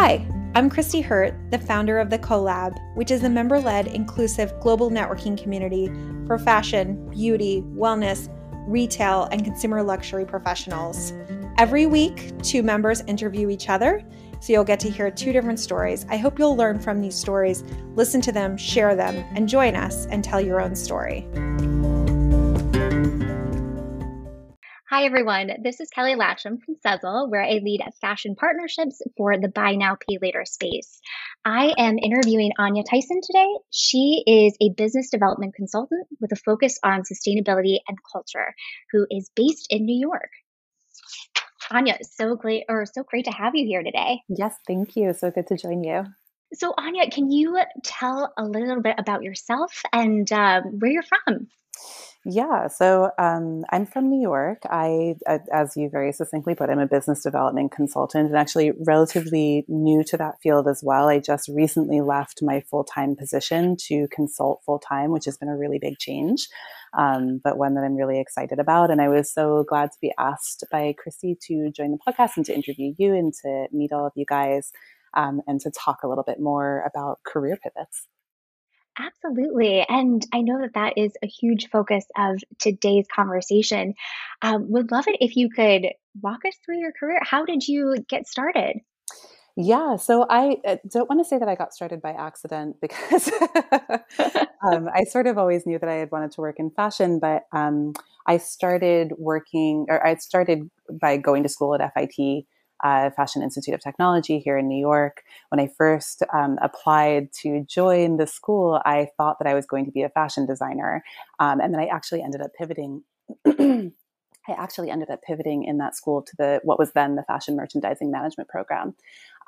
Hi, I'm Christy Hurt, the founder of the CoLab, which is a member led, inclusive global networking community for fashion, beauty, wellness, retail, and consumer luxury professionals. Every week, two members interview each other, so you'll get to hear two different stories. I hope you'll learn from these stories, listen to them, share them, and join us and tell your own story. Hi, everyone. This is Kelly Latcham from Sezzle, where I lead fashion partnerships for the Buy Now, Pay Later space. I am interviewing Anja Tyson today. She is a business development consultant with a focus on sustainability and culture, who is based in New York. Anja, so great or so great to have you here today. Yes, thank you. So good to join you. So, Anja, can you tell a little bit about yourself and uh, where you're from? Yeah, so um, I'm from New York. I, as you very succinctly put, I'm a business development consultant and actually relatively new to that field as well. I just recently left my full time position to consult full time, which has been a really big change, um, but one that I'm really excited about. And I was so glad to be asked by Christy to join the podcast and to interview you and to meet all of you guys um, and to talk a little bit more about career pivots. Absolutely. And I know that that is a huge focus of today's conversation. Um, would love it if you could walk us through your career. How did you get started? Yeah, so I uh, don't want to say that I got started by accident because um, I sort of always knew that I had wanted to work in fashion, but um, I started working, or I started by going to school at FIT uh, Fashion Institute of Technology here in New York. When I first um, applied to join the school, I thought that I was going to be a fashion designer. Um, and then I actually ended up pivoting. I actually ended up pivoting in that school to the what was then the fashion merchandising management program.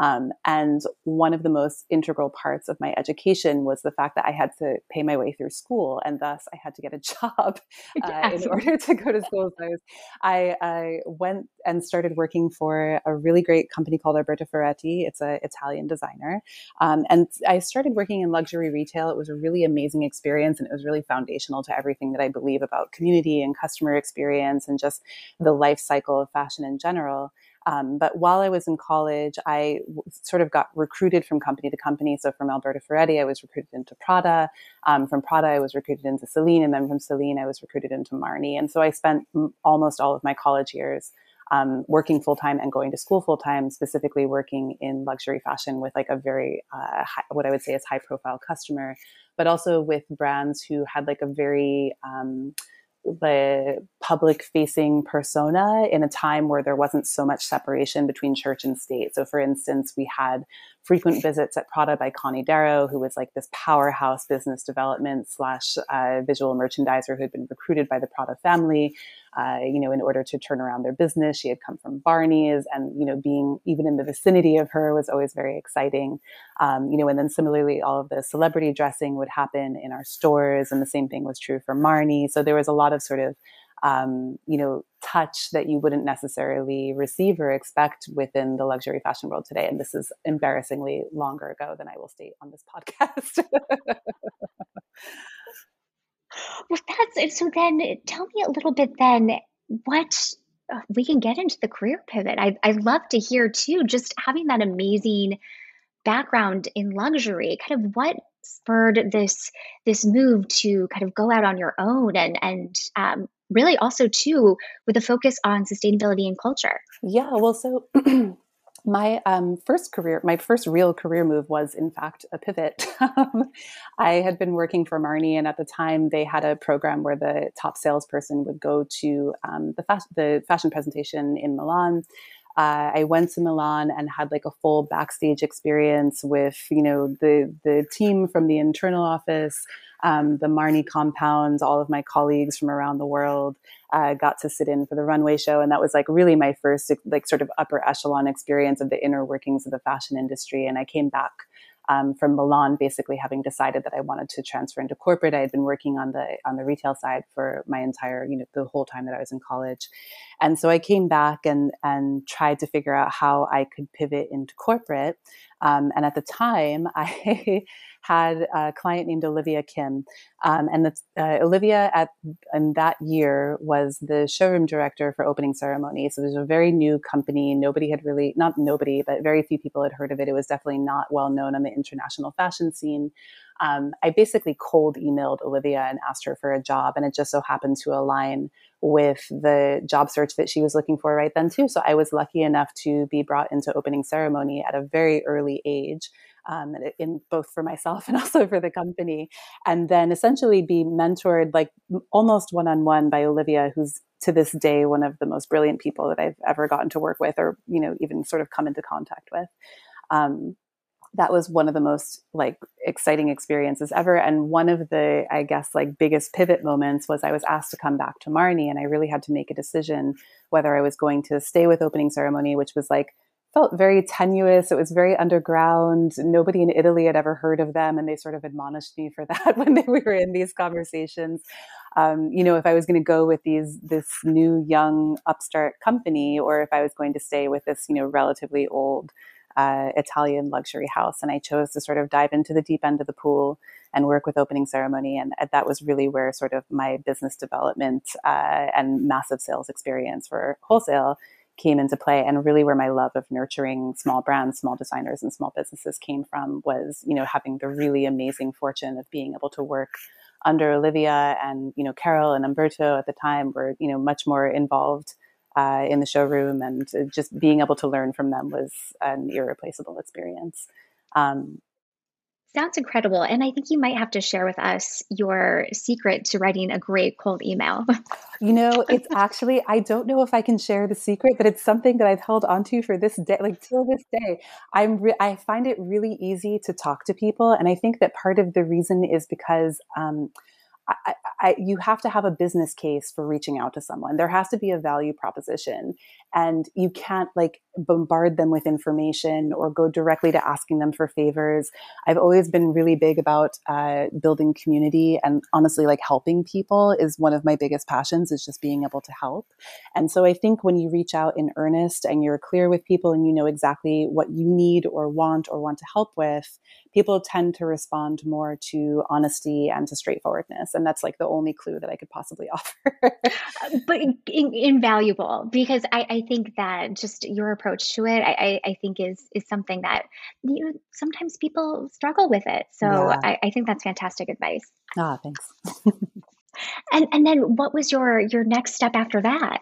Um, and one of the most integral parts of my education was the fact that I had to pay my way through school, and thus I had to get a job uh, in order to go to school. So I, I, I, went and started working for a really great company called Alberta Ferretti. It's an Italian designer, um, and I started working in luxury retail. It was a really amazing experience, and it was really foundational to everything that I believe about community and customer experience and just the life cycle of fashion in general. Um, but while I was in college, I w- sort of got recruited from company to company. So from Alberta Ferretti, I was recruited into Prada. Um, from Prada, I was recruited into Celine. And then from Celine, I was recruited into Marni. And so I spent m- almost all of my college years um, working full time and going to school full time, specifically working in luxury fashion with like a very, uh, high, what I would say is high profile customer, but also with brands who had like a very, um, the public facing persona in a time where there wasn't so much separation between church and state. So, for instance, we had frequent visits at Prada by Connie Darrow, who was like this powerhouse business development slash uh, visual merchandiser who had been recruited by the Prada family, uh, you know, in order to turn around their business. She had come from Barney's, and you know, being even in the vicinity of her was always very exciting. Um, you know, and then similarly, all of the celebrity dressing would happen in our stores, and the same thing was true for Marni. So there was a lot of sort of um, you know, touch that you wouldn't necessarily receive or expect within the luxury fashion world today. And this is embarrassingly longer ago than I will state on this podcast. well, that's. So then tell me a little bit then what uh, we can get into the career pivot. I, I'd love to hear too, just having that amazing background in luxury, kind of what spurred this this move to kind of go out on your own and and um, really also too with a focus on sustainability and culture. Yeah, well, so my um, first career, my first real career move was in fact a pivot. I had been working for Marni, and at the time they had a program where the top salesperson would go to um, the, fas- the fashion presentation in Milan uh, I went to Milan and had like a full backstage experience with, you know, the the team from the internal office, um, the Marni compounds, all of my colleagues from around the world uh, got to sit in for the runway show, and that was like really my first like sort of upper echelon experience of the inner workings of the fashion industry. And I came back um, from Milan, basically having decided that I wanted to transfer into corporate. I had been working on the on the retail side for my entire, you know, the whole time that I was in college, and so I came back and and tried to figure out how I could pivot into corporate. Um, and at the time, I had a client named Olivia Kim. Um, and the, uh, Olivia at in that year was the showroom director for opening ceremony. So it was a very new company. Nobody had really, not nobody, but very few people had heard of it. It was definitely not well known on the international fashion scene. Um, I basically cold emailed Olivia and asked her for a job, and it just so happened to align with the job search that she was looking for right then too. So I was lucky enough to be brought into opening ceremony at a very early age um, in both for myself and also for the company, and then essentially be mentored like almost one on one by Olivia, who's to this day one of the most brilliant people that I've ever gotten to work with, or you know even sort of come into contact with. Um, that was one of the most like exciting experiences ever and one of the i guess like biggest pivot moments was i was asked to come back to marni and i really had to make a decision whether i was going to stay with opening ceremony which was like felt very tenuous. It was very underground. Nobody in Italy had ever heard of them, and they sort of admonished me for that when they, we were in these conversations. Um, you know, if I was going to go with these this new young upstart company, or if I was going to stay with this you know relatively old uh, Italian luxury house, and I chose to sort of dive into the deep end of the pool and work with opening ceremony, and that was really where sort of my business development uh, and massive sales experience for wholesale came into play and really where my love of nurturing small brands small designers and small businesses came from was you know having the really amazing fortune of being able to work under olivia and you know carol and umberto at the time were you know much more involved uh, in the showroom and just being able to learn from them was an irreplaceable experience um, Sounds incredible. And I think you might have to share with us your secret to writing a great cold email. you know, it's actually, I don't know if I can share the secret, but it's something that I've held onto for this day, like till this day. I'm, re- I find it really easy to talk to people. And I think that part of the reason is because, um, I, I, you have to have a business case for reaching out to someone. There has to be a value proposition, and you can't like bombard them with information or go directly to asking them for favors. I've always been really big about uh, building community, and honestly, like helping people is one of my biggest passions. Is just being able to help, and so I think when you reach out in earnest and you're clear with people and you know exactly what you need or want or want to help with, people tend to respond more to honesty and to straightforwardness and that's like the only clue that i could possibly offer. But in, invaluable because I, I, think that just your approach to it i, I think is is something that you know sometimes people struggle with it. So yeah. I, I think that's fantastic advice. Ah thanks. And and then what was your your next step after that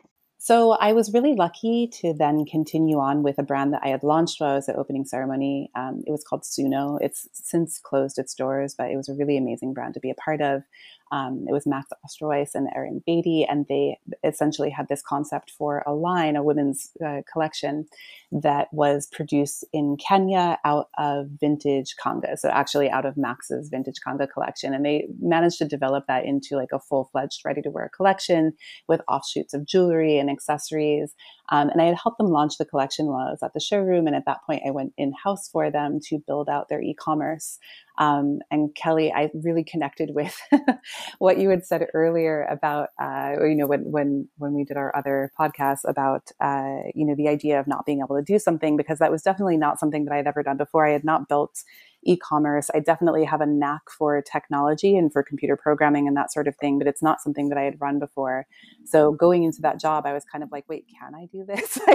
so I was really lucky to then continue on with a brand that I had launched while I was at opening ceremony. Um, it was called Suno. It's since closed its doors, but it was a really amazing brand to be a part of. Um, it was Max Osterweis and Erin Beatty, and they essentially had this concept for a line, a women's uh, collection that was produced in Kenya out of vintage kanga. So actually out of Max's vintage kanga collection. And they managed to develop that into like a full fledged ready to wear collection with offshoots of jewelry and accessories. Um, and I had helped them launch the collection while I was at the showroom. And at that point, I went in house for them to build out their e commerce. Um, and Kelly, I really connected with what you had said earlier about, uh, you know, when when when we did our other podcast about, uh, you know, the idea of not being able to do something because that was definitely not something that I had ever done before. I had not built e-commerce. I definitely have a knack for technology and for computer programming and that sort of thing, but it's not something that I had run before. So going into that job, I was kind of like, wait, can I do this?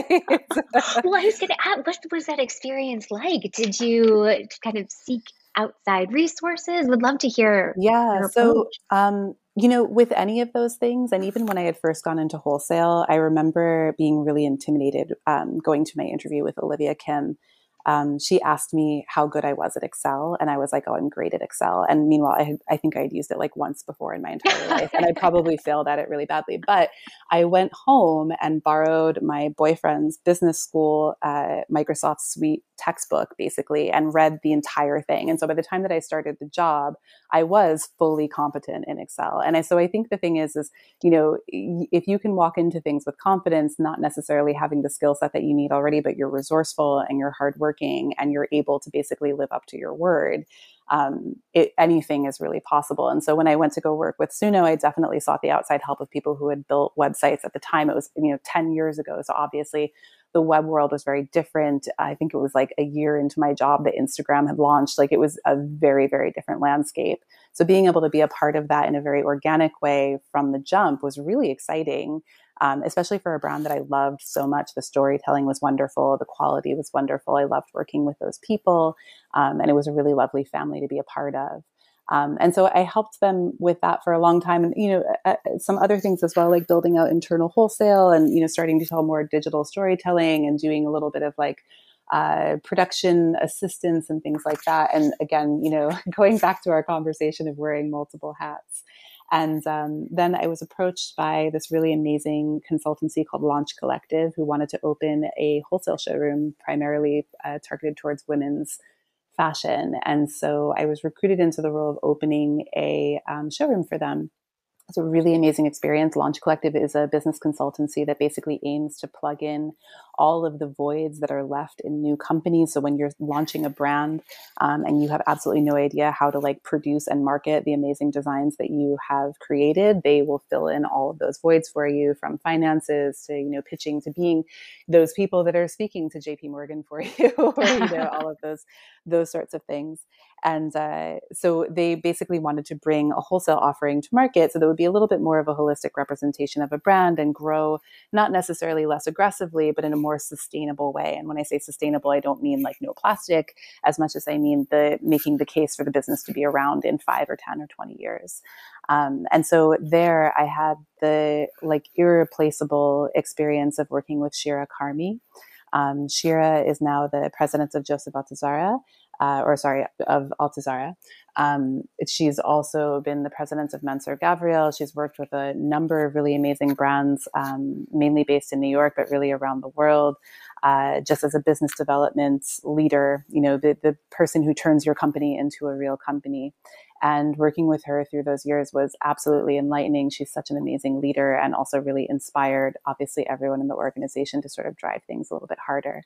well, I was going to ask, what was that experience like? Did you kind of seek outside resources? Would love to hear. Yeah. So, um, you know, with any of those things, and even when I had first gone into wholesale, I remember being really intimidated um, going to my interview with Olivia Kim um, she asked me how good I was at Excel, and I was like, "Oh, I'm great at Excel." And meanwhile, I, had, I think I had used it like once before in my entire life, and I probably failed at it really badly. But I went home and borrowed my boyfriend's business school uh, Microsoft Suite textbook, basically, and read the entire thing. And so by the time that I started the job, I was fully competent in Excel. And I, so I think the thing is, is you know, if you can walk into things with confidence, not necessarily having the skill set that you need already, but you're resourceful and you're hardworking working and you're able to basically live up to your word, um, it, anything is really possible. And so when I went to go work with Suno, I definitely sought the outside help of people who had built websites at the time. It was, you know, 10 years ago. So obviously the web world was very different. I think it was like a year into my job that Instagram had launched. Like it was a very, very different landscape. So being able to be a part of that in a very organic way from the jump was really exciting. Um, especially for a brand that I loved so much. The storytelling was wonderful, the quality was wonderful. I loved working with those people, um, and it was a really lovely family to be a part of. Um, and so I helped them with that for a long time, and you know uh, some other things as well, like building out internal wholesale, and you know starting to tell more digital storytelling, and doing a little bit of like uh, production assistance and things like that. And again, you know, going back to our conversation of wearing multiple hats. And um, then I was approached by this really amazing consultancy called Launch Collective, who wanted to open a wholesale showroom primarily uh, targeted towards women's fashion. And so I was recruited into the role of opening a um, showroom for them. It's a really amazing experience. Launch Collective is a business consultancy that basically aims to plug in all of the voids that are left in new companies. So when you're launching a brand um, and you have absolutely no idea how to like produce and market the amazing designs that you have created, they will fill in all of those voids for you from finances to, you know, pitching to being those people that are speaking to JP Morgan for you or, you know, all of those, those sorts of things. And uh, so they basically wanted to bring a wholesale offering to market so that would be a little bit more of a holistic representation of a brand and grow not necessarily less aggressively, but in a more sustainable way. And when I say sustainable, I don't mean like no plastic as much as I mean the making the case for the business to be around in five or 10 or 20 years. Um, and so there I had the like irreplaceable experience of working with Shira Carmi. Um, Shira is now the president of Joseph Altuzarra, uh, or sorry, of Altuzarra. Um, she's also been the president of Mansur Gavriel. She's worked with a number of really amazing brands, um, mainly based in New York, but really around the world. Uh, just as a business development leader, you know, the, the person who turns your company into a real company. And working with her through those years was absolutely enlightening. She's such an amazing leader and also really inspired, obviously, everyone in the organization to sort of drive things a little bit harder.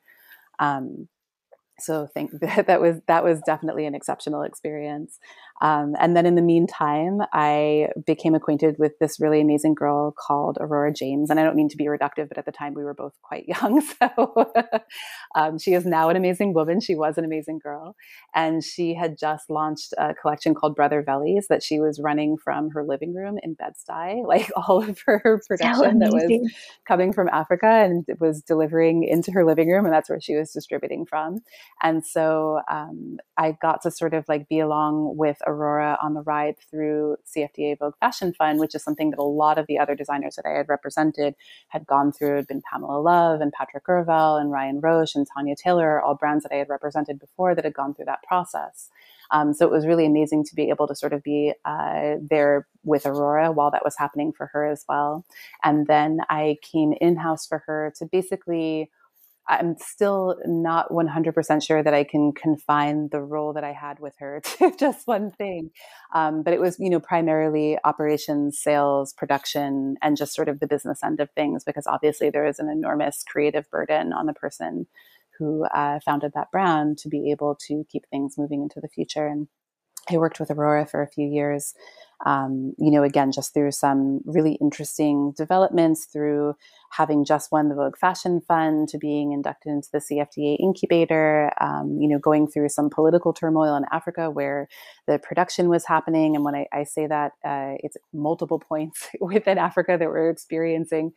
Um, so think that, was that was definitely an exceptional experience um, and then in the meantime i became acquainted with this really amazing girl called aurora james. And i don't mean to be reductive but at the time we were both quite young. So um, she is now an amazing woman. She was an amazing girl. And she had just launched a collection called brother vellies that she was running from her living room in bed-stuy like all of her production that was coming from africa and was delivering into her living room and that's where she was distributing from. And so um, I got to sort of like be along with Aurora on the ride through CFDA Vogue Fashion Fund, which is something that a lot of the other designers that I had represented had gone through. It had been Pamela Love and Patrik Ervell and Ryan Roche and Tanya Taylor, all brands that I had represented before that had gone through that process. Um, so it was really amazing to be able to sort of be uh, there with Aurora while that was happening for her as well. And then I came in house for her to basically I'm still not 100% sure that I can confine the role that I had with her to just one thing. Um, but it was, you know, primarily operations, sales, production, and just sort of the business end of things, because obviously there is an enormous creative burden on the person who uh, founded that brand to be able to keep things moving into the future. And I worked with Aurora for a few years, um, you know, again, just through some really interesting developments, through having just won the Vogue Fashion Fund to being inducted into the CFDA incubator, um, you know, going through some political turmoil in Africa where the production was happening. And when I, I say that, uh, it's multiple points within Africa that we're experiencing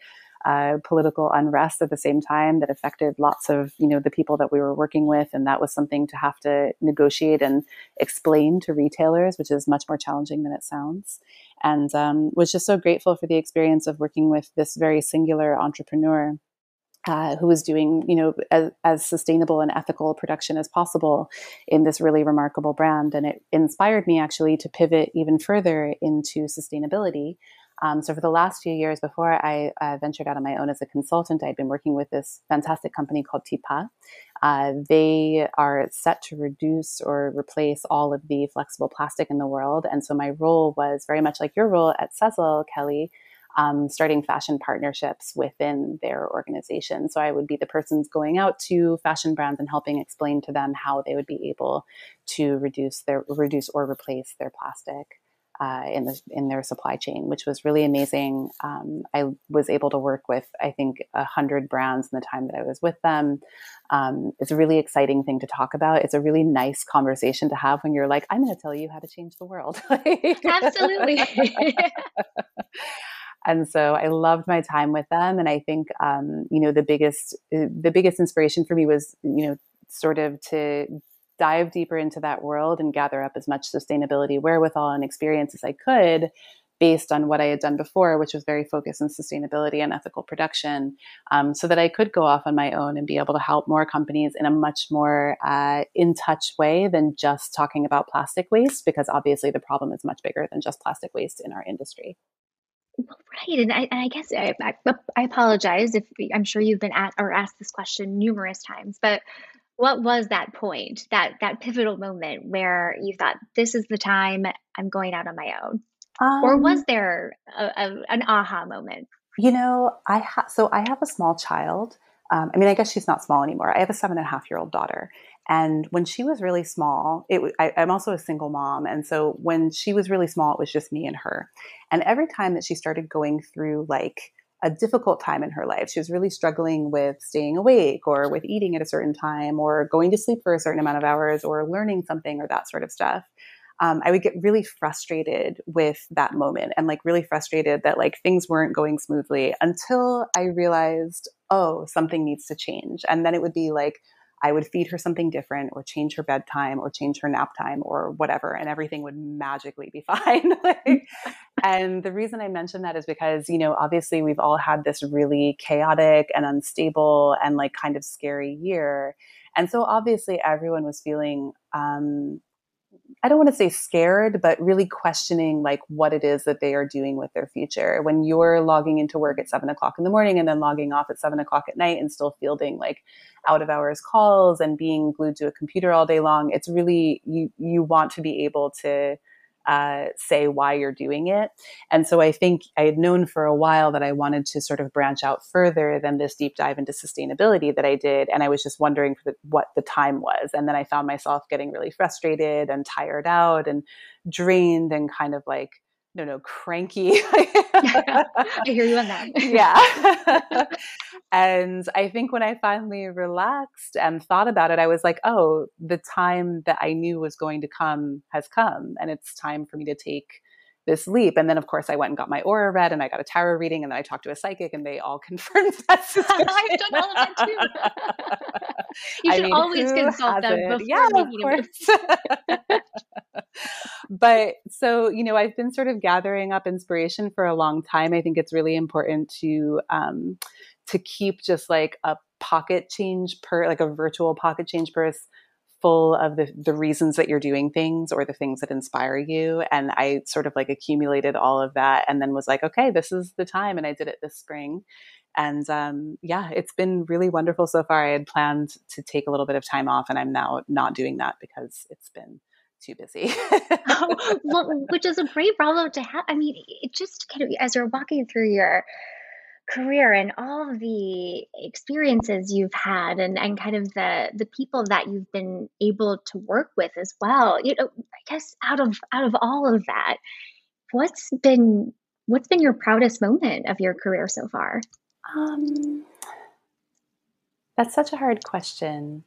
uh, political unrest at the same time that affected lots of you know the people that we were working with and that was something to have to negotiate and explain to retailers which is much more challenging than it sounds and um, was just so grateful for the experience of working with this very singular entrepreneur uh, who was doing, you know, as, as, sustainable and ethical production as possible in this really remarkable brand. And it inspired me actually to pivot even further into sustainability. Um, so for the last few years before I uh, ventured out on my own as a consultant, I'd been working with this fantastic company called TIPA. Uh, they are set to reduce or replace all of the flexible plastic in the world. And so my role was very much like your role at Sezzle, Kelly, um, starting fashion partnerships within their organization. So I would be the persons going out to fashion brands and helping explain to them how they would be able to reduce their reduce or replace their plastic. Uh, in the in their supply chain, which was really amazing. Um, I was able to work with I think a hundred brands in the time that I was with them. Um, it's a really exciting thing to talk about. It's a really nice conversation to have when you're like, I'm going to tell you how to change the world. Absolutely. and so I loved my time with them. And I think um, you know the biggest the biggest inspiration for me was you know sort of to dive deeper into that world and gather up as much sustainability wherewithal and experience as I could based on what I had done before, which was very focused on sustainability and ethical production, um, so that I could go off on my own and be able to help more companies in a much more uh, in touch way than just talking about plastic waste, because obviously the problem is much bigger than just plastic waste in our industry. Right, and I, and I guess I, I, I apologize if I'm sure you've been at or asked this question numerous times, but what was that point that that pivotal moment where you thought this is the time i'm going out on my own um, or was there a, a, an aha moment? You know i so i have a small child um, i mean i guess she's not small anymore i have a seven and a half year old daughter and when she was really small it I, i'm also a single mom and so when she was really small it was just me and her and every time that she started going through like a difficult time in her life. She was really struggling with staying awake or with eating at a certain time or going to sleep for a certain amount of hours or learning something or that sort of stuff. Um, I would get really frustrated with that moment and like really frustrated that like things weren't going smoothly until I realized, oh, something needs to change. And then it would be like, I would feed her something different or change her bedtime or change her nap time or whatever, and everything would magically be fine. like, and the reason I mention that is because, you know, obviously we've all had this really chaotic and unstable and like kind of scary year. And so obviously everyone was feeling um, I don't want to say scared, but really questioning like what it is that they are doing with their future. When you're logging into work at seven o'clock in the morning and then logging off at seven o'clock at night and still fielding like out of hours calls and being glued to a computer all day long, it's really you you want to be able to uh, say why you're doing it. And so I think I had known for a while that I wanted to sort of branch out further than this deep dive into sustainability that I did. And I was just wondering the, what the time was. And then I found myself getting really frustrated and tired out and drained and kind of like, no, no, cranky. I hear you on that. yeah. and I think when I finally relaxed and thought about it, I was like, oh, the time that I knew was going to come has come. And it's time for me to take this leap. And then, of course, I went and got my aura read and I got a tarot reading and then I talked to a psychic and they all confirmed that. I've done all of that too. you should I mean, always consult them before yeah, of course. but so, you know, I've been sort of gathering up inspiration for a long time. I think it's really important to, um, to keep just like a pocket change per like a virtual pocket change purse full of the, the reasons that you're doing things or the things that inspire you. And I sort of like accumulated all of that and then was like, okay, this is the time. And I did it this spring. And um, yeah, it's been really wonderful so far. I had planned to take a little bit of time off, and I'm now not doing that because it's been too busy. oh, well, which is a great problem to have. I mean, it just kind of as you're walking through your career and all the experiences you've had and, and kind of the the people that you've been able to work with as well you know i guess out of out of all of that what's been what's been your proudest moment of your career so far um that's such a hard question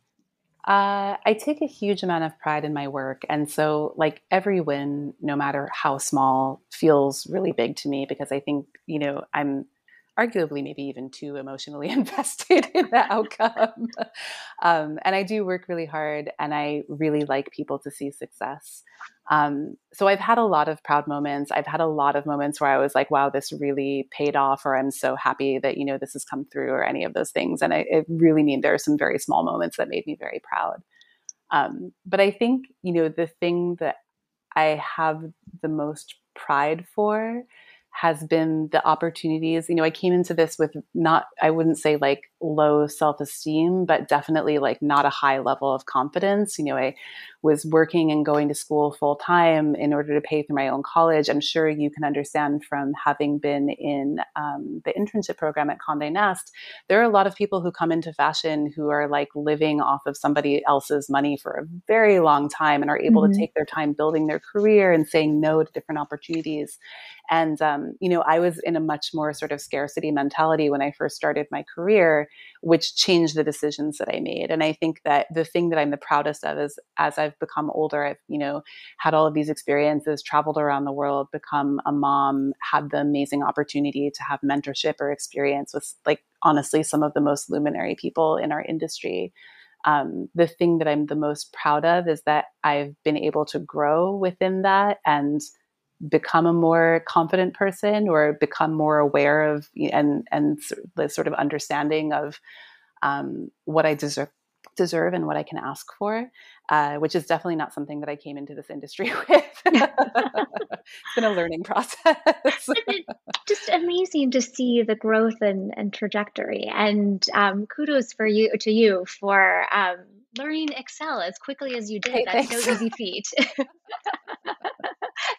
uh, I take a huge amount of pride in my work. And so, like, every win, no matter how small, feels really big to me because I think, you know, I'm arguably maybe even too emotionally invested in the outcome. um, and I do work really hard and I really like people to see success. Um, so I've had a lot of proud moments. I've had a lot of moments where I was like, wow, this really paid off, or I'm so happy that, you know, this has come through, or any of those things. And I, I really mean there are some very small moments that made me very proud. Um, but I think, you know, the thing that I have the most pride for has been the opportunities. You know, I came into this with not, I wouldn't say like low self esteem, but definitely like not a high level of confidence. You know, I was working and going to school full time in order to pay for my own college. I'm sure you can understand from having been in um, the internship program at Conde Nast, there are a lot of people who come into fashion who are like living off of somebody else's money for a very long time and are able mm-hmm. to take their time building their career and saying no to different opportunities. And, um, you know, I was in a much more sort of scarcity mentality when I first started my career, which changed the decisions that I made. And I think that the thing that I'm the proudest of is as I've become older, I've, you know, had all of these experiences, traveled around the world, become a mom, had the amazing opportunity to have mentorship or experience with, like, honestly, some of the most luminary people in our industry. Um, the thing that I'm the most proud of is that I've been able to grow within that and become a more confident person or become more aware of and and the sort of understanding of um, what I deserve deserve and what I can ask for, uh, which is definitely not something that I came into this industry with. it's been a learning process. just amazing to see the growth and, and trajectory, and um, kudos for you to you for um, learning Excel as quickly as you did. Hey, That's thanks. no easy feat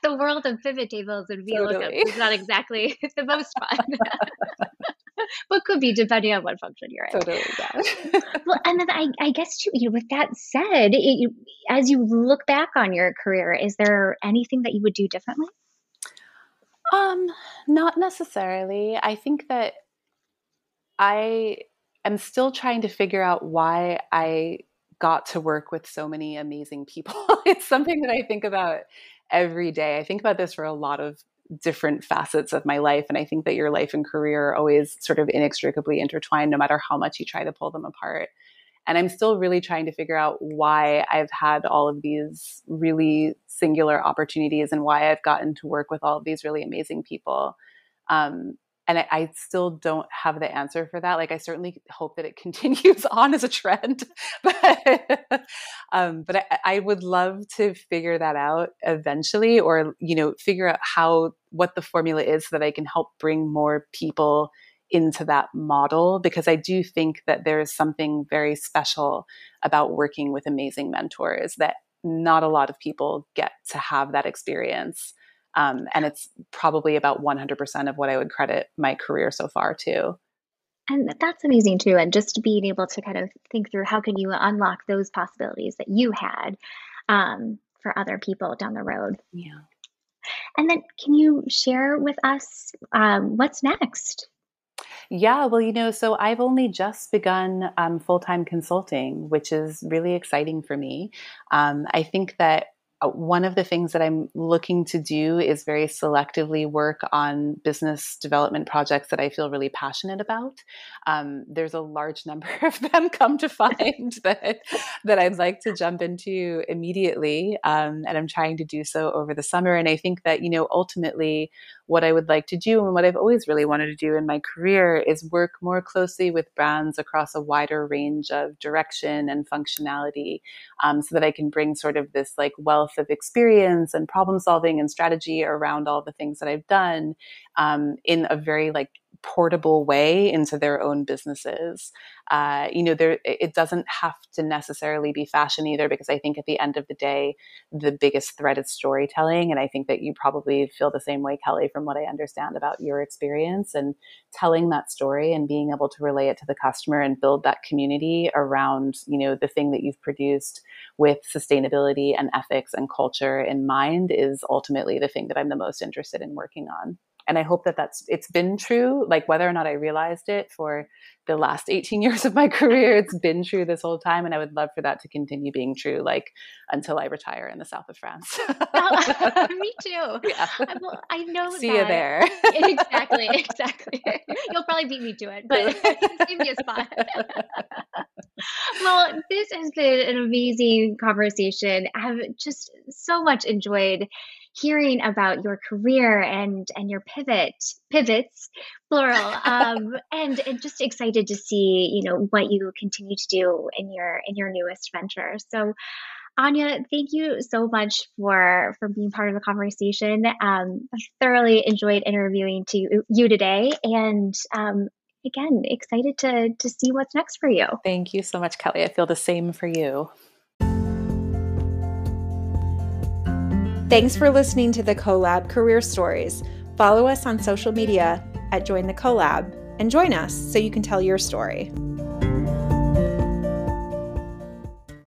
the world of pivot tables and VLOOKUPs totally. is not exactly the most fun. but could be depending on what function you're in. Totally, yeah. well, and then I, I guess too, you know, with that said, it, you, as you look back on your career, is there anything that you would do differently? Um, not necessarily. I think that I am still trying to figure out why I got to work with so many amazing people. it's something that I think about every day. I think about this for a lot of different facets of my life. And I think that your life and career are always sort of inextricably intertwined, no matter how much you try to pull them apart. And I'm still really trying to figure out why I've had all of these really singular opportunities and why I've gotten to work with all of these really amazing people. Um, and I, I, still don't have the answer for that. Like, I certainly hope that it continues on as a trend, but, um, but I, I, would love to figure that out eventually, or you know, figure out how what the formula is so that I can help bring more people into that model because I do think that there is something very special about working with amazing mentors that not a lot of people get to have that experience. Um, and it's probably about 100% of what I would credit my career so far to. And that's amazing too. And just being able to kind of think through how can you unlock those possibilities that you had um, for other people down the road. Yeah. And then can you share with us um, what's next? Yeah, well, you know, so I've only just begun um, full time consulting, which is really exciting for me. Um, I think that one of the things that I'm looking to do is very selectively work on business development projects that I feel really passionate about. Um, there's a large number of them come to find that that I'd like to jump into immediately, um, and I'm trying to do so over the summer. And I think that you know ultimately what I would like to do and what I've always really wanted to do in my career is work more closely with brands across a wider range of direction and functionality um, so that I can bring sort of this like wealth of experience and problem solving and strategy around all the things that I've done um, in a very like portable way into their own businesses. Uh, you know, there it doesn't have to necessarily be fashion either, because I think at the end of the day, the biggest thread is storytelling, and I think that you probably feel the same way, Kelly, from what I understand about your experience and telling that story and being able to relay it to the customer and build that community around you know the thing that you've produced with sustainability and ethics and culture in mind is ultimately the thing that I'm the most interested in working on and i hope that that's it's been true like whether or not i realized it for the last 18 years of my career it's been true this whole time and i would love for that to continue being true like until i retire in the south of france. Oh, me too. Yeah. I, well, I know see that. you there. Exactly exactly. You'll probably beat me to it but give me a spot. Well this has been an amazing conversation. I've just so much enjoyed hearing about your career and and your pivot pivots plural um, and and just excited to see you know what you continue to do in your in your newest venture so Anja, thank you so much for for being part of the conversation. Um, I thoroughly enjoyed interviewing to you today, and um, again, excited to to see what's next for you. Thank you so much, Kelly. I feel the same for you. Thanks for listening to the CoLab Career Stories. Follow us on social media at Join the CoLab and join us so you can tell your story.